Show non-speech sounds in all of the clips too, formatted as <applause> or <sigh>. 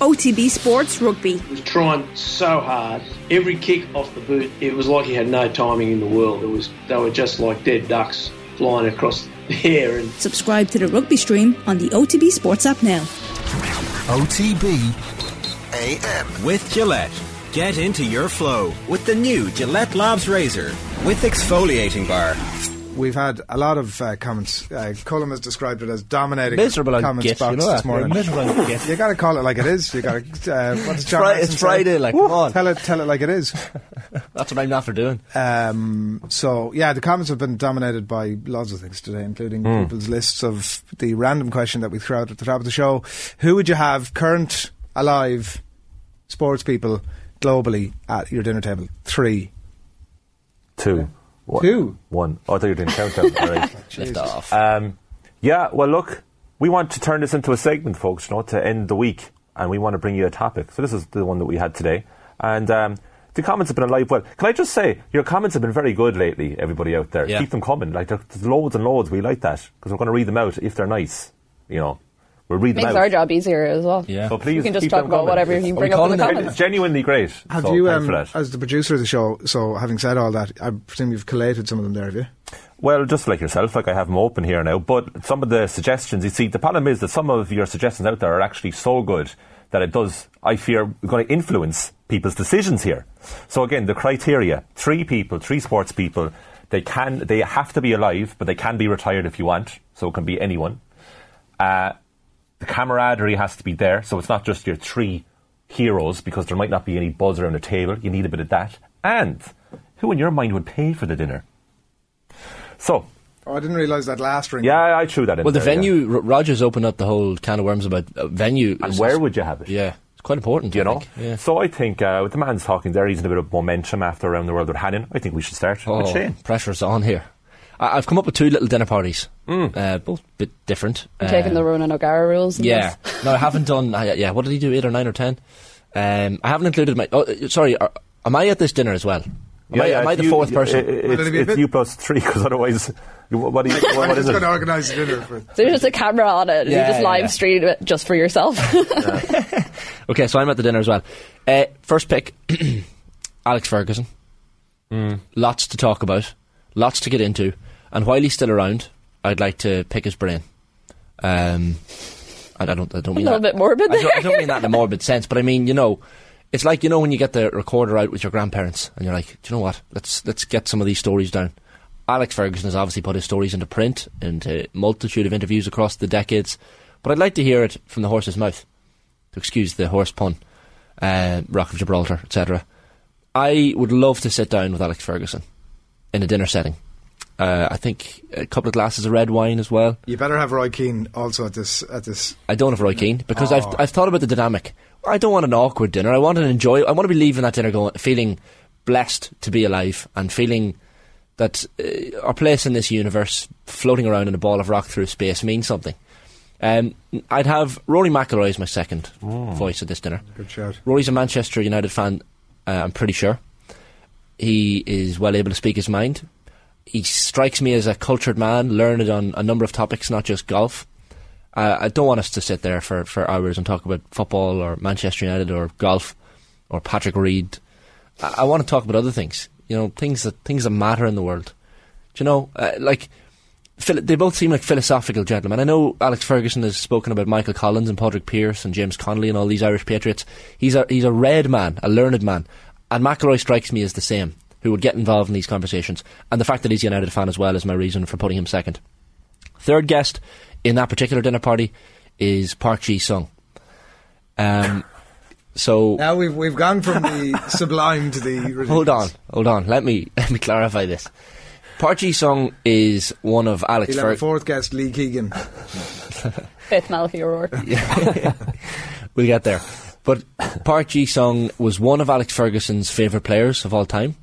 OTB Sports Rugby. He was trying so hard. Every kick off the boot, it was like he had no timing in the world. It was they were just like dead ducks flying across the air. And Subscribe to the rugby stream on the OTB Sports app now. OTB AM. With Gillette. Get into your flow with the new Gillette Labs Razor with exfoliating bar. We've had a lot of uh, comments. Uh, Cullum has described it as dominating Miserable comments Git, box you know this morning. Miserable Git. You got to call it like it is. You got to. Uh, <laughs> what does John Fri- it's? Friday, like, Woo! come on. Tell it, tell it like it is. <laughs> That's what I'm after doing. Um, so yeah, the comments have been dominated by lots of things today, including Hmm. people's lists of the random question that we threw out at the top of the show. Who would you have current, alive, sports people globally at your dinner table? Three. Two. One. Two? One. Oh, I thought you were doing countdown. them. All right. <laughs> Lift off. Um, yeah, well, look, we want to turn this into a segment, folks, you know, to end the week, and we want to bring you a topic. So this is the one that we had today, and um, the comments have been alive. Well, can I just say your comments have been very good lately, everybody out there. Yeah. Keep them coming. Like there's loads and loads. We like that because we're going to read them out if they're nice. You know, we'll read them Makes out. our job easier as well. Yeah. So please You can just talk about coming. whatever you bring up in the calling them- comments. genuinely great. Have so you, um, for that. as the producer of the show? So having said all that, I presume you've collated some of them there, have you? Well, just like yourself, like I have them open here now. But some of the suggestions, you see, the problem is that some of your suggestions out there are actually so good that it does, I fear, going to influence people's decisions here. So again, the criteria: three people, three sports people. They can, they have to be alive, but they can be retired if you want. So it can be anyone. Uh, the camaraderie has to be there, so it's not just your three heroes because there might not be any buzz around the table. You need a bit of that. And who in your mind would pay for the dinner? So, Oh, I didn't realise that last ring. yeah, I threw that in Well, the there, yeah. venue, R- Rogers opened up the whole can of worms about uh, venue. And where would you have it? Yeah, it's quite important. You I know? think. Yeah. So I think uh, with the man's talking there, he's in a bit of momentum after Around the World with Hannon. I think we should start with Oh, Shane. pressure's on here. I- I've come up with two little dinner parties, uh, both a bit different. I'm taking Uh, the Ronan O'Gara rules. Yeah, this. no, I <laughs> haven't done. Uh, yeah, what did he do? Eight or nine or ten? Um, I haven't included my. Oh, uh, sorry. Are, am I at this dinner as well? Am I, am I the you- fourth person? i- i- It's, it'll be a it's you plus three, because otherwise, you- what, you, <laughs> what, what I'm just it? going to organise the dinner. For, So <laughs> there's just a camera on it. and Yeah, you just live yeah. stream it just for yourself. Okay, so I'm at the dinner as well. Uh, first pick, <clears throat> Alex Ferguson. Lots to talk about, lots to get into, and while he's still around, I'd like to pick his brain. Um, and I don't, I don't a mean little that. bit morbid I don't, I don't mean that in a morbid sense, but I mean, you know, it's like you know when you get the recorder out with your grandparents, and you're like, do you know what? Let's let's get some of these stories down. Alex Ferguson has obviously put his stories into print, into a multitude of interviews across the decades, but I'd like to hear it from the horse's mouth. To excuse the horse pun, uh, Rock of Gibraltar, etc. I would love to sit down with Alex Ferguson in a dinner setting. Uh, I think a couple of glasses of red wine as well. you better have Roy Keane also at this. At this. I don't have Roy Keane because I've Oh. I've thought about the dynamic. I don't want an awkward dinner. I want to enjoy. I want to be leaving that dinner going feeling blessed to be alive and feeling that uh, our place in this universe, floating around in a ball of rock through space, means something. Um, I'd have Rory McIlroy as my second voice at this dinner. Good shout. Rory's a Manchester United fan. Uh, I'm pretty sure he is well able to speak his mind. He strikes me as a cultured man, learned on a number of topics, not just golf. Uh, I don't want us to sit there for, for hours and talk about football or Manchester United or golf or Patrick Reed. I, I want to talk about other things. You know, things that things that matter in the world. Do you know, uh, like they both seem like philosophical gentlemen. I know Alex Ferguson has spoken about Michael Collins and Patrick Pearse and James Connolly and all these Irish patriots. He's a he's a read man, a learned man, and McIlroy strikes me as the same, who would get involved in these conversations. And the fact that he's a United fan as well is my reason for putting him second. Third guest in that particular dinner party is Park Ji Sung. Um, <laughs> so Now we've we've gone from the <laughs> sublime to the. <laughs> Ridiculous. hold on, hold on. Let me let me clarify this. Park Ji Sung is one of Alex He'll have a Ferguson's. fourth guest, Lee Keegan. Fifth Malachy O'Rourke. We'll get there. But Park Ji Sung was one of Alex Ferguson's favourite players of all time.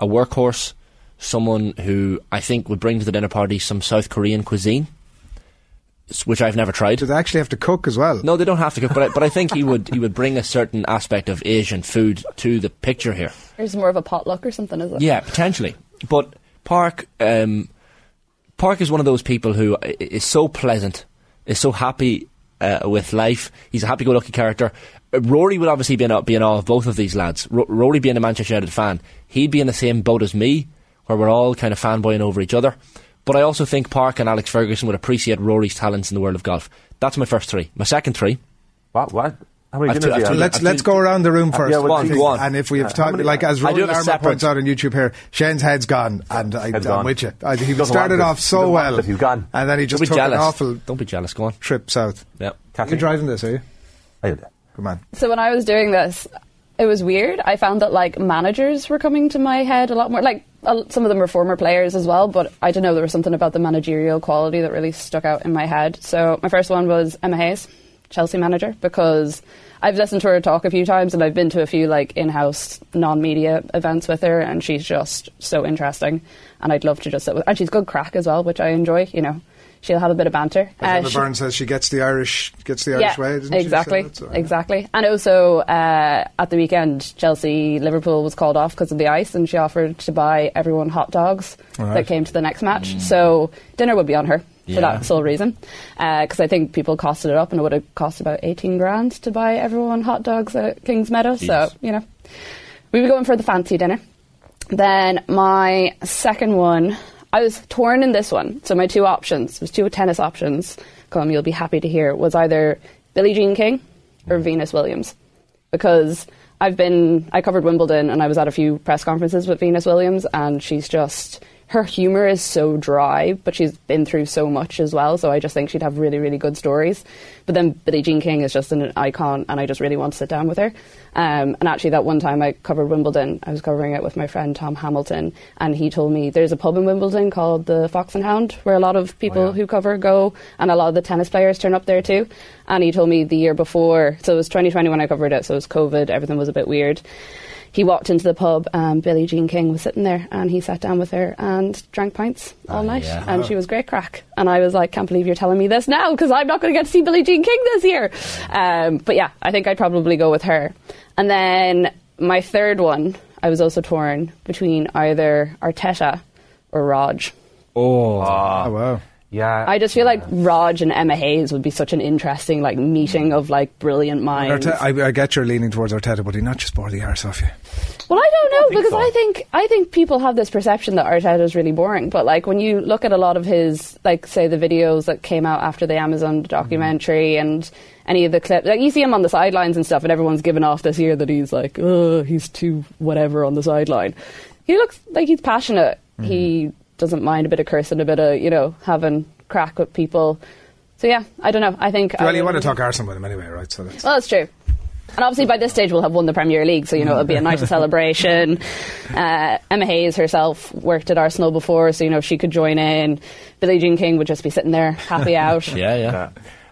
A workhorse, someone who I think would bring to the dinner party some South Korean cuisine, which I've never tried. Do they actually have to cook as well? No, they don't have to cook, but I, but I think he would he would bring a certain aspect of Asian food to the picture here. There's more of a potluck or something, is it? Yeah, potentially. But Park, um, Park is one of those people who is so pleasant, is so happy uh, with life. He's a happy-go-lucky character. Uh, Rory would obviously be in, be in awe of both of these lads. Ro- Rory being a Manchester United fan, he'd be in the same boat as me, where we're all kind of fanboying over each other. But I also think Park and Alex Ferguson would appreciate Rory's talents in the world of golf. That's my first three. My second three. What? What? How many I've dinners do you I've have? two- Let's let's go around the room first. yeah, well, Go on, please. And if we have time, like as I do Roland have Armour points out on YouTube here, Shane's head's gone, and I, Head's I'm gone. with you. I, he Doesn't started off so doesn't well. He's gone. and then he just took jealous. an awful Don't be jealous. Go on. trip south. Yep. Kathy? You're driving this, are you? I did. Good man. So when I was doing this, it was weird. I found that like managers were coming to my head a lot more. Like uh, some of them were former players as well, but I don't know. There was something about the managerial quality that really stuck out in my head. So my first one was Emma Hayes, Chelsea manager, because I've listened to her talk a few times and I've been to a few like in-house non-media events with her, and she's just so interesting. And I'd love to just sit with. And she's good crack as well, which I enjoy. You know, she'll have a bit of banter. As Emma she- Byrne says, she gets the Irish, gets the Irish way. Doesn't exactly, She? So that's, uh, exactly. And also uh, at the weekend, Chelsea Liverpool was called off because of the ice, and she offered to buy everyone hot dogs Right. that came to the next match. So dinner would be on her. For that sole reason, uh, because I think people costed it up, and it would have cost about eighteen grand to buy everyone hot dogs at Kingsmeadow. So you know, we were going for the fancy dinner. Then my second one, I was torn in this one. So my two options, was two tennis options. Come, you'll be happy to hear, was either Billie Jean King or mm-hmm. Venus Williams, because I've been I covered Wimbledon and I was at a few press conferences with Venus Williams, and she's just her humor is so dry, but she's been through so much as well. So I just think she'd have really, really good stories. But then Billie Jean King is just an icon, and I just really want to sit down with her. Um, and actually, that one time I covered Wimbledon, I was covering it with my friend Tom Hamilton, and he told me there's a pub in Wimbledon called the Fox and Hound, where a lot of people who cover go, and a lot of the tennis players turn up there too. And he told me the year before, so it was 2020 when I covered it, so it was COVID, everything was a bit weird. He walked into the pub and Billie Jean King was sitting there and he sat down with her and drank pints all night yeah. and she was great crack. And I was like can't believe you're telling me this now because I'm not going to get to see Billie Jean King this year. Um, but yeah I think I'd probably go with her and then my third one I was also torn between either Arteta or Raj Oh. Oh, wow. Yeah. I just feel like Raj and Emma Hayes would be such an interesting like meeting of like brilliant minds Arteta, I, I get you're leaning towards Arteta, but he not just bore the arse off you. Well, I don't know think because so. I think I think people have this perception that Arteta is really boring. But like when you look at a lot of his, like say the videos that came out after the Amazon mm-hmm. documentary and any of the clips, like you see him on the sidelines and stuff, and everyone's given off this year that he's like, oh, he's too whatever on the sideline. He looks like he's passionate. Mm-hmm. He doesn't mind a bit of cursing, a bit of you know having crack with people. So yeah, I don't know. I think I Well, you want to talk Arsenal with him anyway, right? So that's, well, that's true. And obviously, by this stage, we'll have won the Premier League, so you know it'll be a nice <laughs> celebration. Uh, Emma Hayes herself worked at Arsenal before, so you know she could join in. Billie Jean King would just be sitting there, happy <laughs> out. Yeah, yeah. Yeah.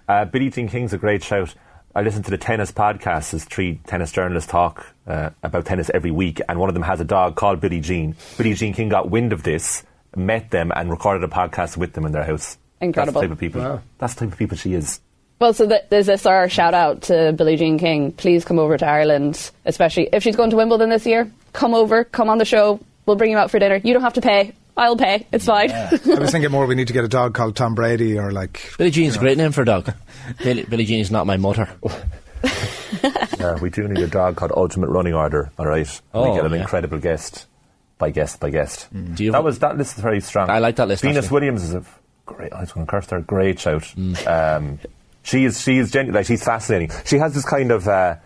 Uh, Billie Jean King's a great shout. I listen to the tennis podcast. There's three tennis journalists talk uh, about tennis every week, and one of them has a dog called Billie Jean. Billie Jean King got wind of this, met them, and recorded a podcast with them in their house. Incredible. That's the type of people. That's the type of people she is. Well, so th- there's this our shout out to Billie Jean King. Please come over to Ireland, especially if she's going to Wimbledon this year. Come over, come on the show. We'll bring you out for dinner. You don't have to pay. I'll pay. It's fine. I was thinking more we need to get a dog called Tom Brady or like. Billie Jean's a great name for a dog. <laughs> Billie, Billie Jean is not my mother. <laughs> Yeah, we do need a dog called Ultimate Running Order. All right, Oh, we get an yeah. incredible guest by guest by guest. Do you that was that list is very strong. I like that list, Venus actually. Williams is a great. I was going to curse her. Great shout. Mm. Um, she is. She is genu- like she's fascinating. She has this kind of uh,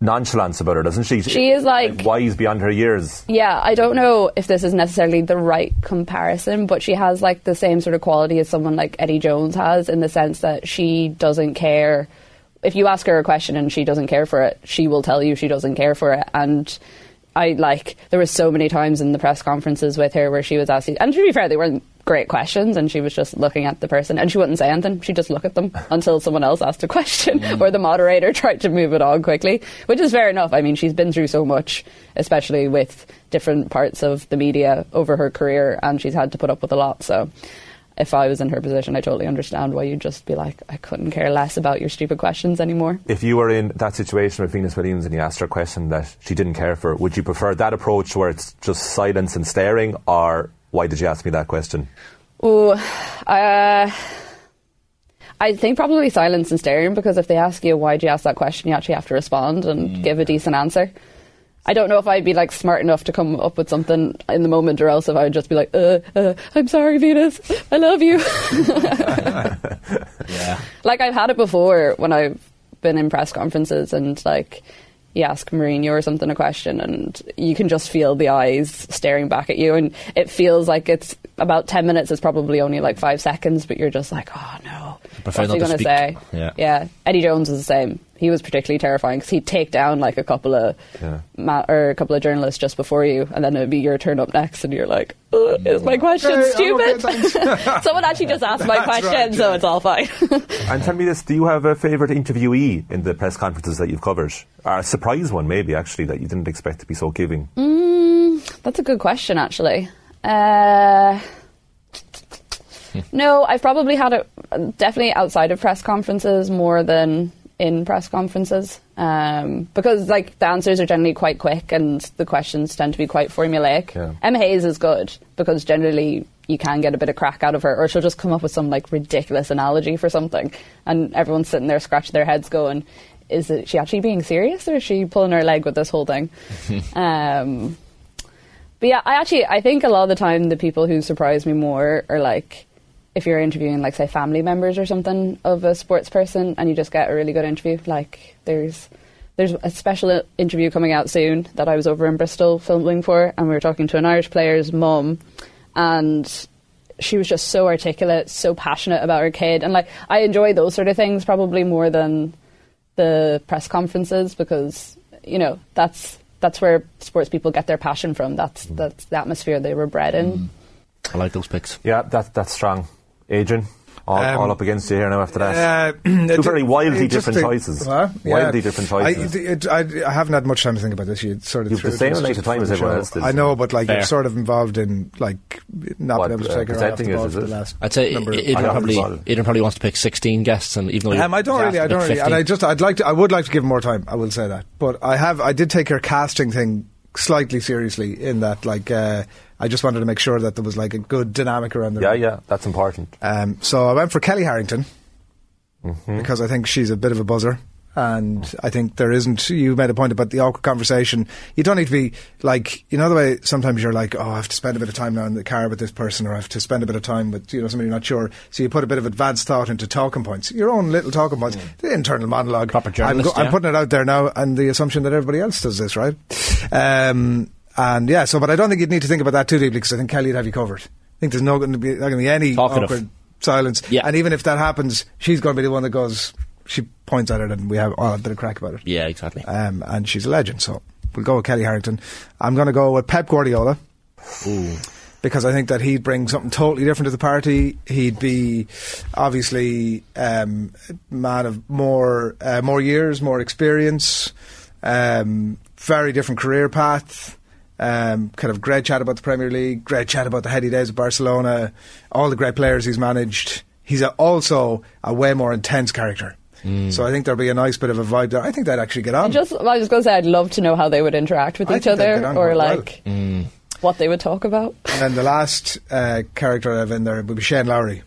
nonchalance about her, doesn't she? She is like- wise beyond her years. Yeah, I don't know if this is necessarily the right comparison, but she has like the same sort of quality as someone like Eddie Jones has in the sense that she doesn't care. If you ask her a question and she doesn't care for it, she will tell you she doesn't care for it. And I like, there were so many times in the press conferences with her where she was asking, and to be fair, they weren't great questions, and she was just looking at the person, and she wouldn't say anything. She'd just look at them <laughs> until someone else asked a question, mm. or the moderator <laughs> tried to move it on quickly, which is fair enough. I mean, she's been through so much, especially with different parts of the media over her career, and she's had to put up with a lot. So, if I was in her position, I totally understand why you'd just be like, I couldn't care less about your stupid questions anymore. If you were in that situation with Venus Williams and you asked her a question that she didn't care for, would you prefer that approach where it's just silence and staring, or why did you ask me that question? Ooh, uh, I think probably silence and staring because if they ask you why'd you ask that question, you actually have to respond and give a decent answer. I don't know if I'd be like smart enough to come up with something in the moment, or else if I would just be like, uh, uh, "I'm sorry, Venus, I love you." <laughs> <laughs> Yeah. like I've had it before when I've been in press conferences and like you ask Mourinho or something a question and you can just feel the eyes staring back at you. And it feels like it's about 10 minutes it's probably only like 5 seconds but you're just like oh no what's he not to going to speak. say Yeah. yeah Eddie Jones was the same he was particularly terrifying because he'd take down like a couple of Yeah. ma- or a couple of journalists just before you and then it'd be your turn up next and you're like "Ugh, is my question Okay, I'm okay, stupid <laughs> someone actually just asked my That's question right, so it's all fine <laughs> And tell me this: Do you have a favourite interviewee in the press conferences that you've covered? Or a surprise one, maybe actually, that you didn't expect to be so giving. That's a good question, actually. Uh, <laughs> no, I've probably had it definitely outside of press conferences more than in press conferences um, because like the answers are generally quite quick and the questions tend to be quite formulaic. Yeah. Emma Hayes is good because generally you can get a bit of crack out of her, or she'll just come up with some like ridiculous analogy for something, and everyone's sitting there scratching their heads, going, "Is it she actually being serious, or is she pulling her leg with this whole thing?" <laughs> um, but yeah, I actually I think a lot of the time the people who surprise me more are like if you're interviewing like say family members or something of a sports person and you just get a really good interview. Like there's there's a special interview coming out soon that I was over in Bristol filming for and we were talking to an Irish player's mum and she was just so articulate, so passionate about her kid and like I enjoy those sort of things probably more than the press conferences because you know that's that's where sports people get their passion from. That's mm. that's the atmosphere they were bred in. Mm. I like those picks. Yeah, that, that's strong. Adrian, all, Um, all up against you here now after that. Uh, <clears throat> Two very wildly just different think- choices. What? Yeah. Wildly different choices. I, it, I, I haven't had much time to think about this. You sort of You've the it same to us amount of time as everyone else did. I know, but like Fair. you're sort of involved in like not What, being able to uh, take your eye off the presenting ball is, for is the last I'd say number of- Aidan probably, involved. Aidan probably wants to pick 16 guests, and even though Um, I don't really, I don't pick really, and I just, I'd like to, I would like to give him more time. I will say that, but I have, I did take your casting thing slightly seriously in that, like, uh, I just wanted to make sure that there was like a good dynamic around the yeah, room. yeah, that's important. Um, so I went for Kellie Harrington Mm-hmm. because I think she's a bit of a buzzer. And I think there isn't. You made a point about the awkward conversation. You don't need to be like, you know, the way sometimes you're like, oh, I have to spend a bit of time now in the car with this person, or I have to spend a bit of time with, you know, somebody you're not sure. So you put a bit of advanced thought into talking points, your own little talking points, the internal monologue. Proper I'm, journalist, I'm putting it out there now, and the assumption that everybody else does this, right? Um, and yeah, so, but I don't think you'd need to think about that too deeply because I think Kellie'd have you covered. I think there's no going to be, not going to be any awkward silence. Yeah. And even if that happens, she's going to be the one that goes, she points at it and we have all a bit of crack about it. Yeah, exactly. Um, and she's a legend, so we'll go with Kellie Harrington. I'm going to go with Pep Guardiola. Because I think that he'd bring something totally different to the party. He'd be obviously um, a man of more uh, more years, more experience, um, very different career path. Um, kind of great chat about the Premier League, great chat about the heady days of Barcelona, all the great players he's managed. He's a, also a way more intense character. So I think there'll be a nice bit of a vibe there. I think they'd actually get on. I just I was going to say I'd love to know how they would interact with I each other or quite well. like what they would talk about. And then the last uh, character I have in there would be Shane Lowry,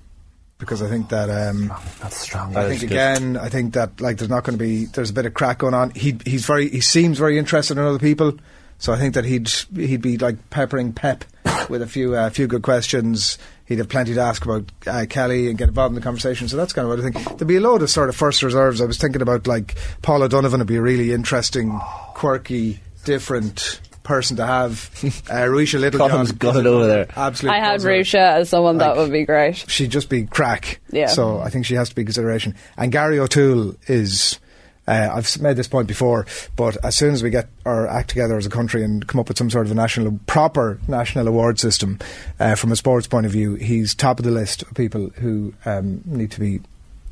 because I think that um, That's strong. I That think is good. again, I think that like there's not going to be there's a bit of crack going on. He he's very he seems very interested in other people, so I think that he'd he'd be like peppering Pep <coughs> with a few uh, few good questions. He'd have plenty to ask about uh, Kellie and get involved in the conversation. So that's kind of what I think. There'd be a load of sort of first reserves. I was thinking about like Paul O'Donovan would be a really interesting, quirky, different person to have. <laughs> Uh, Ruesha Littlejohn, Colin's got it over there. Absolutely, I had Ruesha as someone that would be great. she'd just be crack. Yeah. So I think she has to be consideration. And Gary O'Toole is. Uh, I've made this point before, but as soon as we get our act together as a country and come up with some sort of a national, proper national award system, uh, from a sports point of view, he's top of the list of people who um, need to be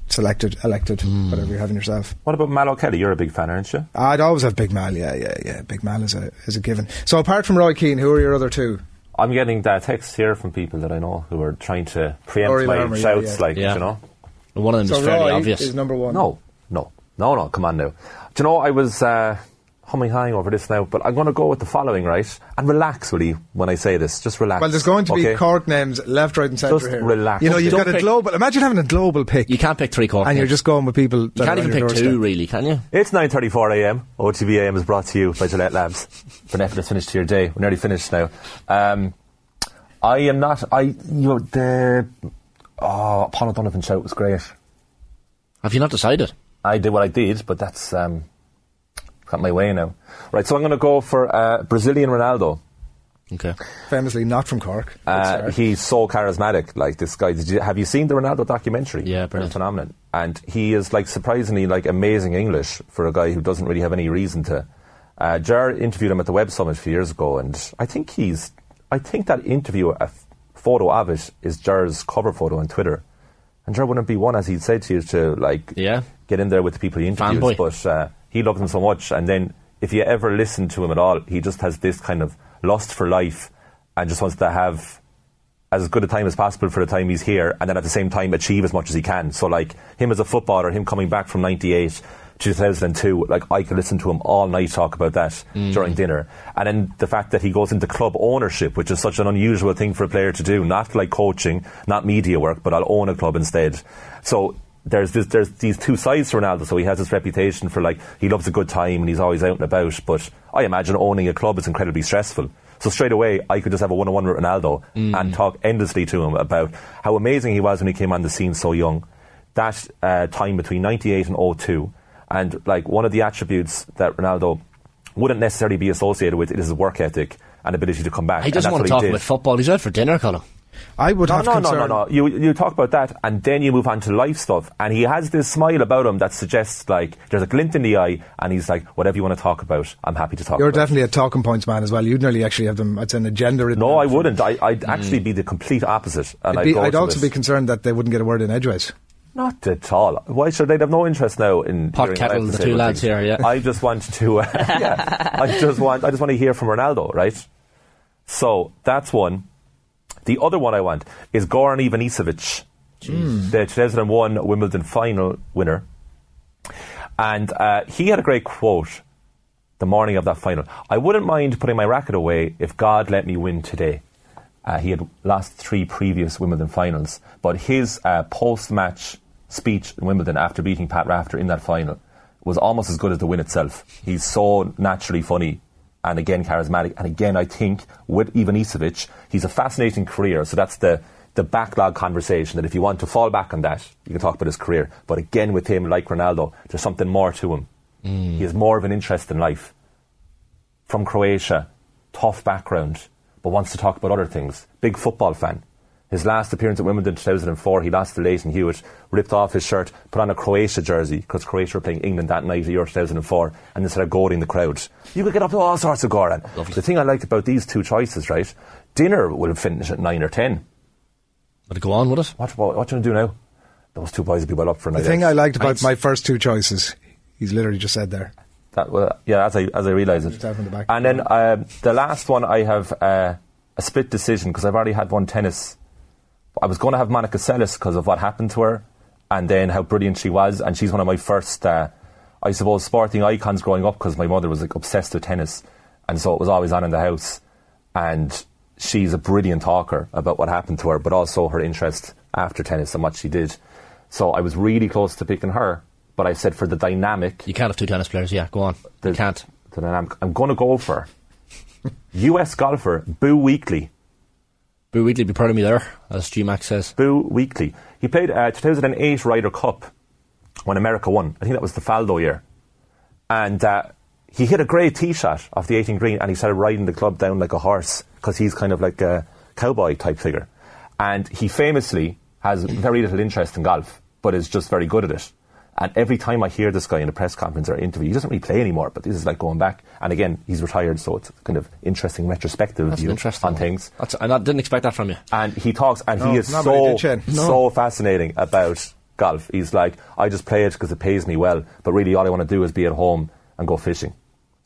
selected, elected, Hmm. whatever you're having yourself. What about Mal O'Kelly? You're a big fan, aren't you? I'd always have Big Mal, yeah, yeah, yeah. Big Mal is a is a given. So apart from Roy Keane, who are your other two? I'm getting uh, texts here from people that I know who are trying to preempt Rory my Lerner, yeah, shouts, yeah. like, Yeah. you know. One of them So is fairly Roy obvious. is number one. No, no, no, no, come on now. Do you know, I was, uh, humming high over this now, but I'm going to go with the following, right? And relax, will you, when I say this? Just relax. Well, there's going to be okay? Cork names left, right, and centre Just here. relax. You know, you've Don't got a pick- global. Imagine having a global pick. You can't pick three Cork. and you're names. just going with people. You that can't are even on your pick doorstep. two, really, can you? It's 9.34am. OTB AM is brought to you by Gillette Labs. For an effortless finish to your day. We're nearly finished now. Um, I am not... I, you know, the... Oh, Paul O'Donovan shout was great. Have you not decided? I did what I did, but that's um, got my way now. Right, so I'm going to go for uh, Brazilian Ronaldo. Okay. Famously not from Cork. Uh, he's so charismatic. Like this guy. Did you, have you seen the Ronaldo documentary? Yeah, brilliant. It's phenomenal. And he is like surprisingly like amazing English for a guy who doesn't really have any reason to. Uh, Jar interviewed him at the Web Summit a few years ago, and I think he's. I think that interview, a f- photo of it, is Jar's cover photo on Twitter. And Jar wouldn't be one, as he'd said to you, to like Yeah. get in there with the people he interviews. Fanboy. But uh, he loved them so much. And then if you ever listen to him at all, he just has this kind of lust for life and just wants to have as good a time as possible for the time he's here and then at the same time achieve as much as he can. So like him as a footballer, him coming back from 98 to 2002, like I could listen to him all night talk about that during dinner. And then the fact that he goes into club ownership, which is such an unusual thing for a player to do, not like coaching, not media work, but I'll own a club instead. So there's this, there's these two sides to Ronaldo. So he has this reputation for like he loves a good time and he's always out and about. But I imagine owning a club is incredibly stressful. So straight away, I could just have a one-on-one with Ronaldo and talk endlessly to him about how amazing he was when he came on the scene so young. That uh, time between '98 and 02, and like one of the attributes that Ronaldo wouldn't necessarily be associated with is his work ethic and ability to come back. He And doesn't that's want to talk about football. He's out for dinner, Colin. I would No, have no, no, concern. no, no. You you talk about that, and then you move on to life stuff, and he has this smile about him that suggests like there's a glint in the eye, and he's like, whatever you want to talk about, I'm happy to talk. You're about. definitely a talking points man as well. You'd nearly actually have them. It's an agenda. No, I wouldn't. I, I'd hmm. actually be the complete opposite, and I'd, I'd, be, I'd also it. be concerned that they wouldn't get a word in edgeways. Not at all. Why should they have no interest now in Pot kettle, the two lads things? here, yeah. I just want to. Uh, <laughs> yeah, I just want. I just want to hear from Ronaldo, right? So that's one. The other one I want is Goran Ivanisevic, the 2001 Wimbledon final winner, and uh, he had a great quote the morning of that final. I wouldn't mind putting my racket away if God let me win today. Uh, he had lost three previous Wimbledon finals, but his uh, post-match speech in Wimbledon after beating Pat Rafter in that final was almost as good as the win itself. He's so naturally funny and again charismatic. And again, I think with Ivanisevic, he's a fascinating career. So that's the the backlog conversation that if you want to fall back on that, you can talk about his career. But again, with him, like Ronaldo, there's something more to him. Mm. He has more of an interest in life from Croatia, tough background, but wants to talk about other things. Big football fan. His last appearance at Wimbledon 2004, he lost to Lleyton Hewitt, ripped off his shirt, put on a Croatia jersey because Croatia were playing England that night at Euro 2004, and then started goading the crowd. You could get up to all sorts of Goran. The thing I liked about these two choices, right? Dinner would have finished at 9 or 10. Would it go on with it? What, what, what do you want to do now? Those two boys would be well up for a The thing out. I liked about Pints. my first two choices, he's literally just said there. That, well, yeah, as I as I realise it. Just out from the back. And then uh, the last one, I have uh, a split decision because I've already had one tennis. I was going to have Monica Seles because of what happened to her, and then how brilliant she was, and she's one of my first, uh, I suppose, sporting icons growing up because my mother was like obsessed with tennis, and so it was always on in the house, and she's a brilliant talker about what happened to her, but also her interest after tennis and what she did. So I was really close to picking her, but I said for the dynamic, You can't have two tennis players. Yeah, go on. the, you can't. the dynamic, I'm going to go for US golfer Boo Weekley. Boo Weekley be proud of me there, as G Max says. Boo Weekley. He played uh, 2008 Ryder Cup when America won. I think that was the Faldo year. And uh, he hit a great tee shot off the 18 green and he started riding the club down like a horse because he's kind of like a cowboy type figure. And he famously has very little interest in golf, but is just very good at it. And every time I hear this guy in a press conference or interview, he doesn't really play anymore, but this is like going back. And again, he's retired, so it's kind of interesting retrospective That's view interesting. on things. That's, and I didn't expect that from you. And he talks, and No, he is so good, No. so fascinating about golf. He's like, I just play it because it pays me well, but really all I want to do is be at home and go fishing.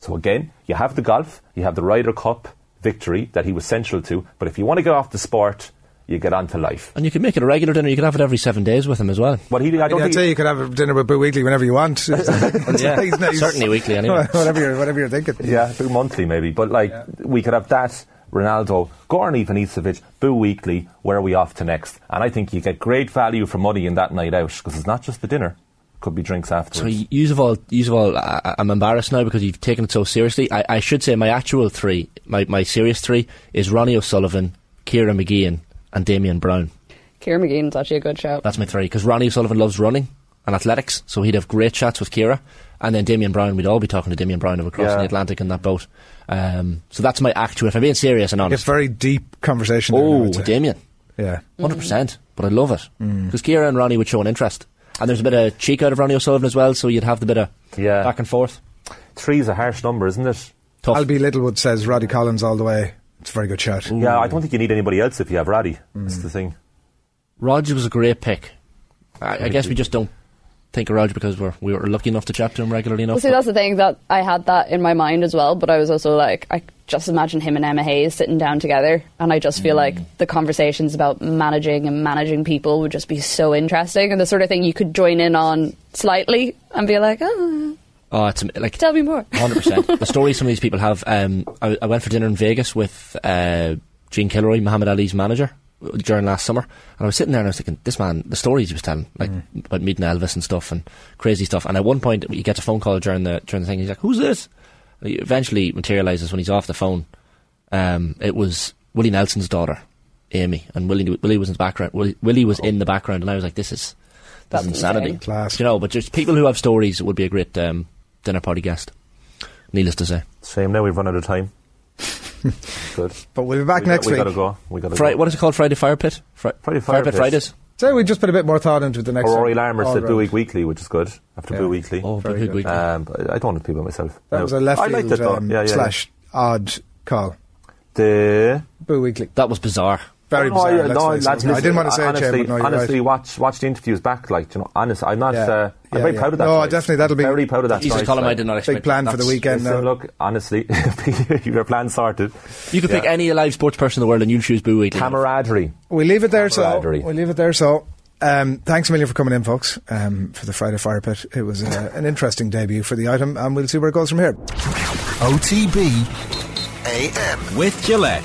So again, you have the golf, you have the Ryder Cup victory that he was central to, but if you want to get off the sport, you get on to life. And you can make it a regular dinner. You can have it every seven days with him as well. But he, I don't I'd think say you could have a dinner with Boo Weekley whenever you want. <laughs> <laughs> Yeah, He's nice. certainly weekly anyway. <laughs> whatever, you're, whatever you're thinking. Yeah, Boo monthly maybe, but like we could have that. Ronaldo, Goran Ivanisevic, Boo Weekley, where are we off to next? And I think you get great value for money in that night out because it's not just the dinner, could be drinks afterwards. So, use of all, use of all, I, I'm embarrassed now because you've taken it so seriously. I, I should say my actual three, my, my serious three, is Ronnie O'Sullivan, Ciara Mageean, and Damian Browne. Ciara Mageean's actually a good shout. That's my three because Ronnie O'Sullivan loves running and athletics, so he'd have great chats with Ciara. And then Damian Browne, we'd all be talking to Damian Browne over crossing Yeah. the Atlantic in that boat. Um, so that's my actual. If I'm being serious and honest. It's honest, very deep conversation. oh, would with Damian, Yeah. hundred percent. But I love it because Ciara and Ronnie would show an interest, and there's a bit of cheek out of Ronnie O'Sullivan as well. So you'd have the bit of Yeah. back and forth. Three's a harsh number, isn't it? Tough. Albie Littlewood says Roddy Collins all the way. It's a very good shout. Yeah, I don't think you need anybody else if you have Roddy. That's the thing. Rog was a great pick. I, I guess we just don't think of Roger because we're we were lucky enough to chat to him regularly enough. Well, see, that's the thing that I had that in my mind as well, but I was also like, I just imagine him and Emma Hayes sitting down together, and I just feel like the conversations about managing and managing people would just be so interesting, and the sort of thing you could join in on slightly and be like, oh, oh, it's like tell me more. <laughs> Hundred percent. The stories some of these people have. Um, I, I went for dinner in Vegas with uh, Gene Kilroy, Muhammad Ali's manager, uh, during last summer, and I was sitting there and I was thinking, this man, the stories he was telling, like about meeting Elvis and stuff and crazy stuff. And at one point, he gets a phone call during the during the thing. He's like, "Who's this?" And he eventually materializes when he's off the phone. Um, it was Willie Nelson's daughter, Amy, and Willie Willie was in the background. Willie, Willie was in the background, and I was like, "This is this That's insanity." Class. You know, but just people who have stories would be a great um, dinner party guest. Needless to say. Shame now we've run out of time. <laughs> Good. But we'll be back we next got, week. We gotta go. We gotta Fri- go. what is it called? Friday Fire Pit? Fri- Friday Fire Pit. Fridays? So we just put a bit more thought into the next. Or Rory one. Larmer All said Boo round. Week Weekly, which is good. After Yeah. Boo Weekley. Oh, Very good good. week. Um, I don't want have people myself. That No. was a left I field um, yeah, yeah, slash odd call. The Boo Weekley. that was bizarre. Very Oh, bizarre. yeah, let's no, face it. I didn't want to say honestly, it, Jay, but no, you're honestly, right. watch watch the interviews back. Like, you know, honestly, I'm not. Yeah. Uh, I'm Yeah, very yeah. proud of that. No, choice. definitely, that'll be- very proud of that. Jesus, choice, Colin, I like. did not expect Big plan that. for the weekend Listen, now. look, honestly, <laughs> your plan sorted. You could pick any live sports person in the world and you'll choose Boo Weekley. Camaraderie. We leave it there, so we leave it there. So, um, thanks a million for coming in, folks, um, for the Friday Fire Pit. It was uh, <laughs> an interesting debut for the item, and we'll see where it goes from here. OTB AM. With Gillette.